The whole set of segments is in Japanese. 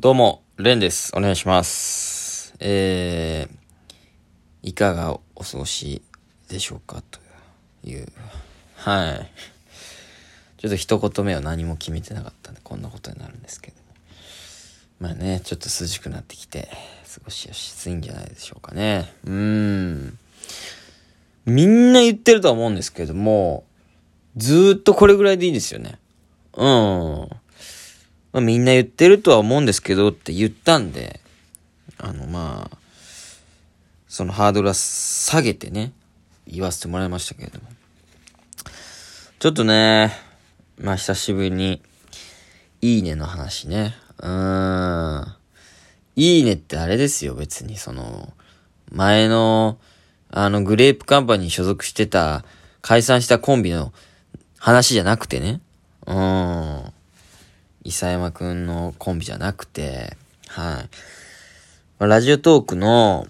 どうも、レンです。お願いします。えー、いかがお過ごしでしょうかという。はい。ちょっと一言目は何も決めてなかったんで、こんなことになるんですけど。まあね、ちょっと涼しくなってきて、過ごしやすいんじゃないでしょうかね。うーん。みんな言ってるとは思うんですけども、ずーっとこれぐらいでいいですよね。うん。まあ、みんな言ってるとは思うんですけどって言ったんで、あの、まあ、そのハードルは下げてね、言わせてもらいましたけれども。ちょっとね、まあ久しぶりに、いいねの話ね。うーん。いいねってあれですよ、別にその、前の、あの、グレープカンパニー所属してた、解散したコンビの話じゃなくてね。うーん。伊佐山くんのコンビじゃなくて、はい。ラジオトークの、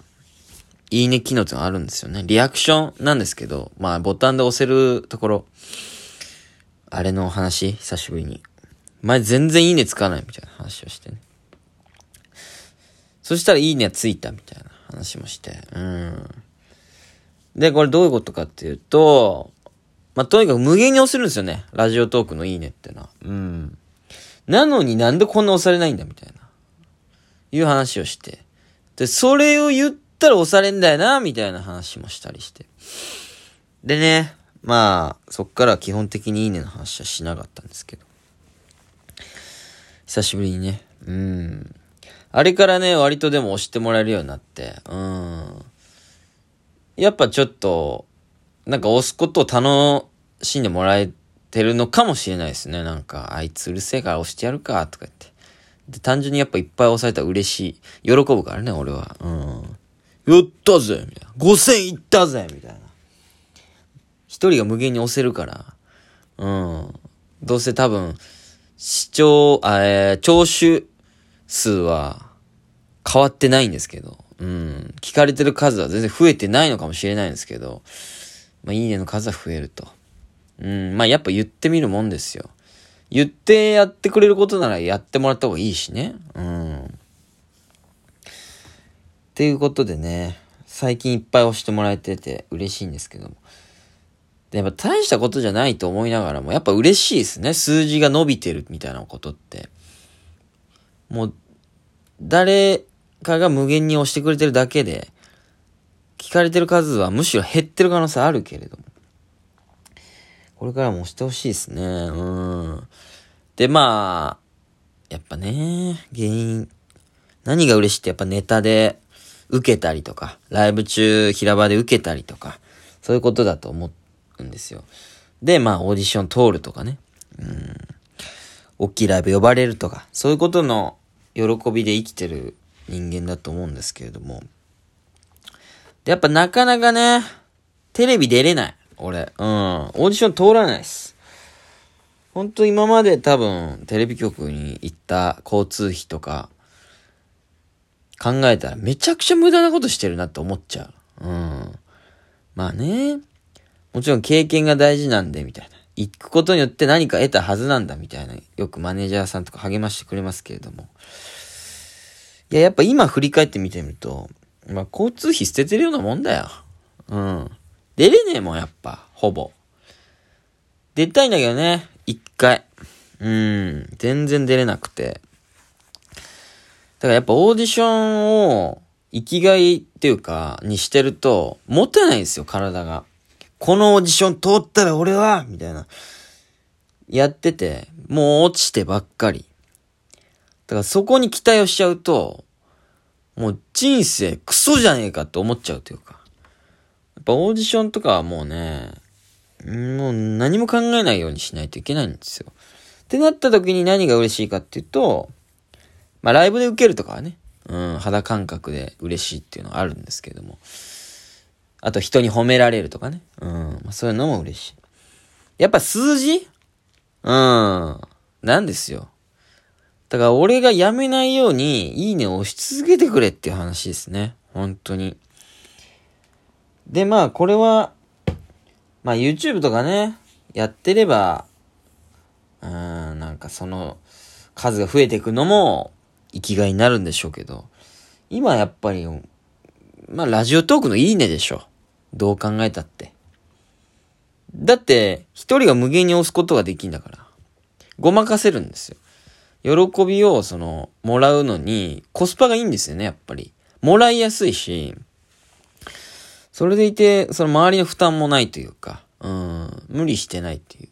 いいね機能ってのがあるんですよね。リアクションなんですけど、まあボタンで押せるところ、あれの話、久しぶりに。前全然いいねつかないみたいな話をしてね。そしたらいいねついたみたいな話もして、うん。で、これどういうことかっていうと、まあ、とにかく無限に押せるんですよね。ラジオトークのいいねってのは。うん。なのになんでこんな押されないんだみたいな。いう話をして。で、それを言ったら押されんだよな、みたいな話もしたりして。でね、まあ、そっから基本的にいいねの話はしなかったんですけど。久しぶりにね、うん。あれからね、割とでも押してもらえるようになって、うん。やっぱちょっと、なんか押すことを楽しんでもらえてるのかもしれないですね。なんか、あいつうるせえから押してやるか、とか言って。で、単純にやっぱいっぱい押されたら嬉しい。喜ぶからね、俺は。うん。やったぜみたいな。5000いったぜみたいな。一人が無限に押せるから。うん。どうせ多分、視聴、えー、聴取数は変わってないんですけど。うん。聞かれてる数は全然増えてないのかもしれないんですけど。まあ、いいねの数は増えると。うん。まあ、やっぱ言ってみるもんですよ。言ってやってくれることならやってもらった方がいいしね。うん。っていうことでね、最近いっぱい押してもらえてて嬉しいんですけども。で、やっぱ大したことじゃないと思いながらも、やっぱ嬉しいですね。数字が伸びてるみたいなことって。もう、誰かが無限に押してくれてるだけで、聞かれてる数はむしろ減ってる可能性あるけれども。これからもしてほしいですね。うん。で、まあ、やっぱね、原因、何が嬉しいってやっぱネタで受けたりとか、ライブ中平場で受けたりとか、そういうことだと思うんですよ。で、まあオーディション通るとかね。うん。大きいライブ呼ばれるとか、そういうことの喜びで生きてる人間だと思うんですけれども。で、やっぱなかなかね、テレビ出れない。俺。うん。オーディション通らないです。ほんと今まで多分テレビ局に行った交通費とか考えたらめちゃくちゃ無駄なことしてるなって思っちゃう。うん。まあね。もちろん経験が大事なんでみたいな。行くことによって何か得たはずなんだみたいな。よくマネージャーさんとか励ましてくれますけれども。いや、やっぱ今振り返ってみてみると、まあ交通費捨ててるようなもんだよ。うん。出れねえもん、やっぱ。ほぼ。出たいんだけどね。一回。うん。全然出れなくて。だからやっぱオーディションを生きがいっていうか、にしてると、持てないんですよ、体が。このオーディション通ったら俺はみたいな。やってて、もう落ちてばっかり。だからそこに期待をしちゃうと、もう人生クソじゃねえかって思っちゃうというか。ぱオーディションとかはもうね、もう何も考えないようにしないといけないんですよ。ってなった時に何が嬉しいかっていうと、まあライブで受けるとかはね、うん、肌感覚で嬉しいっていうのはあるんですけども。あと人に褒められるとかね。うん、まあ、そういうのも嬉しい。やっぱ数字？うん、なんですよ。だから俺がやめないように、いいねを押し続けてくれっていう話ですね。本当に。で、まあこれは、まあ YouTube とかね、やってれば、うん、なんかその数が増えていくのも生きがいになるんでしょうけど、今やっぱり、まあラジオトークのいいねでしょ。どう考えたって。だって、一人が無限に押すことができんだから。ごまかせるんですよ。喜びを、その、もらうのに、コスパがいいんですよね、やっぱり。もらいやすいし、それでいて、その周りの負担もないというか、うん、無理してないっていう。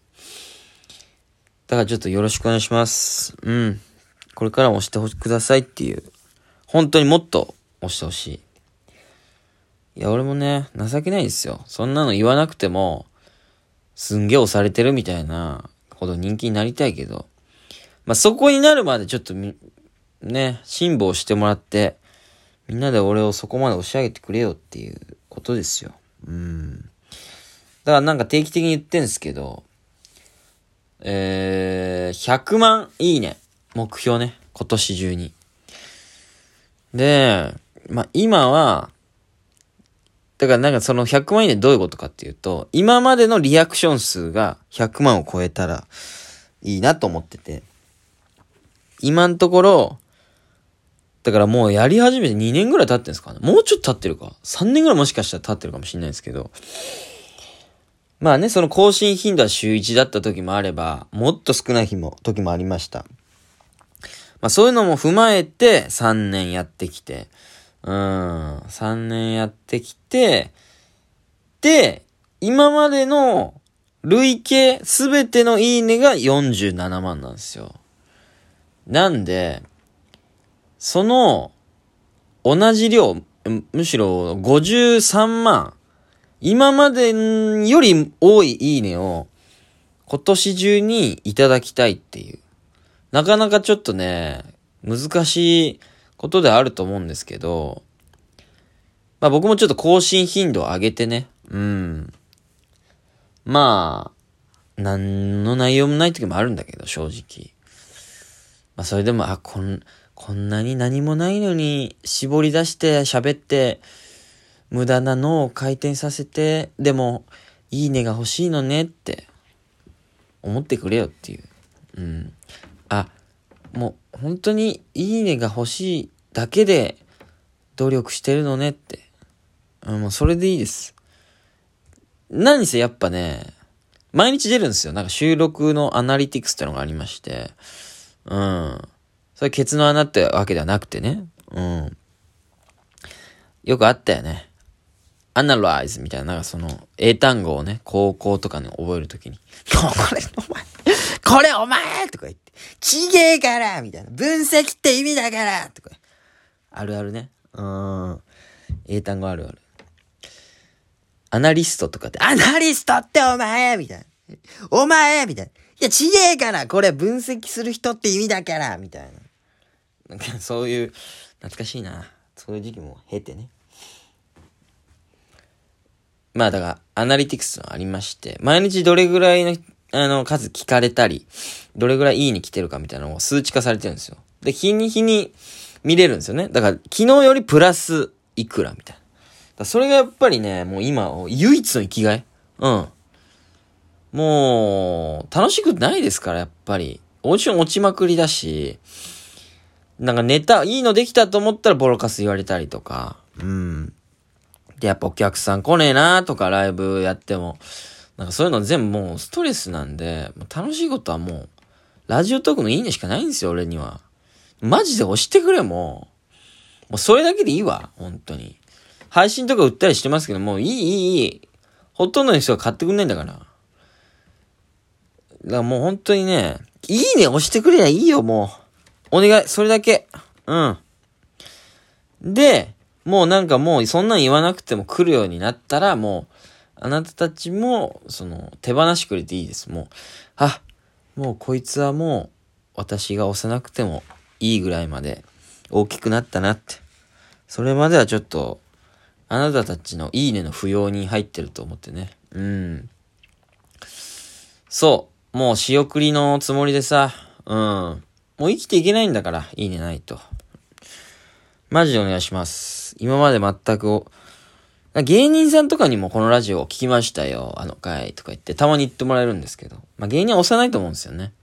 だからちょっとよろしくお願いします。うん。これからも押してほしくださいっていう。本当にもっと押してほしい。いや、俺もね、情けないですよ。そんなの言わなくても、すんげえ押されてるみたいなほど人気になりたいけど、まあ、そこになるまでちょっとみ、ね、辛抱してもらって、みんなで俺をそこまで押し上げてくれよっていうことですよ。うん。だからなんか定期的に言ってんすけど、えー、100万いいね。目標ね。今年中に。で、まあ、今は、だからなんかその100万いいねどういうことかっていうと、今までのリアクション数が100万を超えたらいいなと思ってて。今のところ、だからもうやり始めて2年ぐらい経ってんですかね。もうちょっと経ってるか。3年ぐらいもしかしたら経ってるかもしれないですけど。まあね、その更新頻度は週1だった時もあれば、もっと少ない日も、時もありました。まあそういうのも踏まえて3年やってきて、うん、3年やってきて、で、今までの累計すべてのいいねが47万なんですよ。なんで、その、同じ量、むしろ53万、今までより多いいいねを今年中にいただきたいっていう。なかなかちょっとね、難しいことであると思うんですけど、まあ僕もちょっと更新頻度を上げてね、うん。まあ、何の内容もない時もあるんだけど、正直。まあそれでも、あ、こん、こんなに何もないのに絞り出して喋って、無駄な脳を回転させて、でも、いいねが欲しいのねって思ってくれよっていう。うん。あ、もう本当にいいねが欲しいだけで努力してるのねって。うん、もうそれでいいです。何せやっぱね、毎日出るんですよ。なんか収録のアナリティクスってのがありまして。うん。それケツの穴ってわけではなくてね。うん。よくあったよね。アナライズみたいな、なんかその、英単語をね、高校とかに覚えるときに、これお前、これお前とか言って、ちげえからみたいな。分析って意味だからとか。あるあるね。うん。英単語あるある。アナリストとかって、アナリストってお前みたいな。お前みたいな。いや、ちげえからこれ分析する人って意味だからみたいな。なんかそういう、懐かしいな。そういう時期も経てね。まあだから、アナリティクスがありまして、毎日どれぐらいの、あの、数聞かれたり、どれぐらいいいに来てるかみたいなのを数値化されてるんですよ。で、日に日に見れるんですよね。だから、昨日よりプラスいくらみたいな。それがやっぱりね、もう今、唯一の生きがいうん。もう、楽しくないですから、やっぱり。オーディション落ちまくりだし、なんかネタ、いいのできたと思ったらボロカス言われたりとか、うん。で、やっぱお客さん来ねえなとかライブやっても、なんかそういうの全部もうストレスなんで、楽しいことはもう、ラジオトークのいいねしかないんですよ、俺には。マジで押してくれ、もう。もうそれだけでいいわ、本当に。配信とか売ったりしてますけど、もういい、いい、いい。ほとんどの人が買ってくんないんだから。だからもう本当にね、いいね押してくれりゃいいよ、もう。お願い、それだけ。うん。で、もうなんかもうそんなん言わなくても来るようになったら、もう、あなたたちも、その、手放してくれていいです。もう、あ、もうこいつはもう、私が押さなくてもいいぐらいまで大きくなったなって。それまではちょっと、あなたたちのいいねの不要に入ってると思ってね。うん。そう。もう仕送りのつもりでさ、うん。もう生きていけないんだから、いいねないと。マジでお願いします。今まで全く、芸人さんとかにもこのラジオを聞きましたよ、あの回とか言って、たまに言ってもらえるんですけど、まあ芸人は押さないと思うんですよね。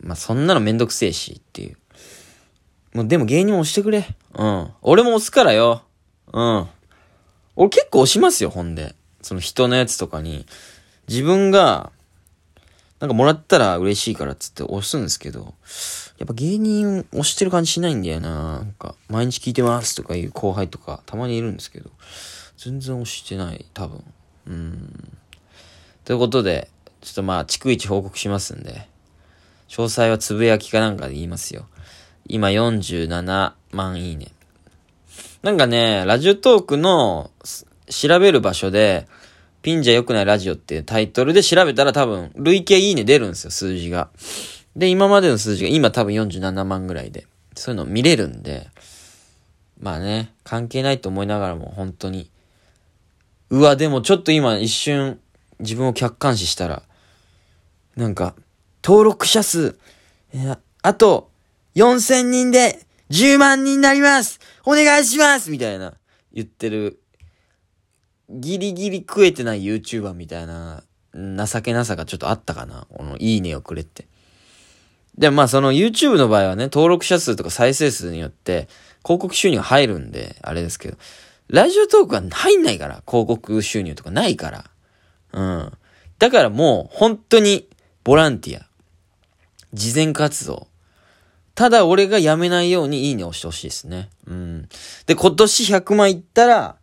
まあそんなのめんどくせえしっていう。もうでも芸人も押してくれ。うん。俺も押すからよ。うん。俺結構押しますよ、ほんで。その人のやつとかに。自分が、なんかもらったら嬉しいからっつって押すんですけど、やっぱ芸人押してる感じしないんだよな。なんか、毎日聞いてますとかいう後輩とかたまにいるんですけど、全然押してない、多分。うん。ということで、ちょっとまあ、逐一報告しますんで、詳細はつぶやきかなんかで言いますよ。今47万いいね。なんかね、ラジオトークの調べる場所で、ピンじゃ良くないラジオっていうタイトルで調べたら多分、累計いいね出るんですよ、数字が。で、今までの数字が今多分47万ぐらいで、そういうの見れるんで、まあね、関係ないと思いながらも本当に、うわ、でもちょっと今一瞬自分を客観視したら、なんか、登録者数、あと4000人で10万人になります。お願いします。みたいな言ってる、ギリギリ食えてない YouTuber みたいな情けなさがちょっとあったかなこのいいねをくれって。で、まあその YouTube の場合はね、登録者数とか再生数によって広告収入が入るんで、あれですけど、ラジオトークは入んないから、広告収入とかないから。うん。だからもう、本当に、ボランティア。慈善活動。ただ俺がやめないようにいいね押してほしいですね。うん。で、今年100万いったら、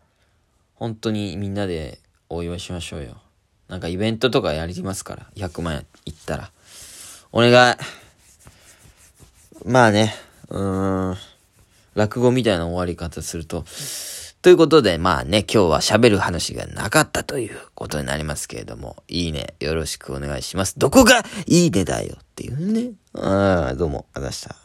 本当にみんなでお祝いしましょうよ。なんかイベントとかやりますから。100万円いったら。お願い。まあね、うーん。落語みたいな終わり方すると、ということで、まあね、今日は喋る話がなかったということになりますけれども、いいね、よろしくお願いします。どこがいいねだよっていうね。ああ、どうも、あざした。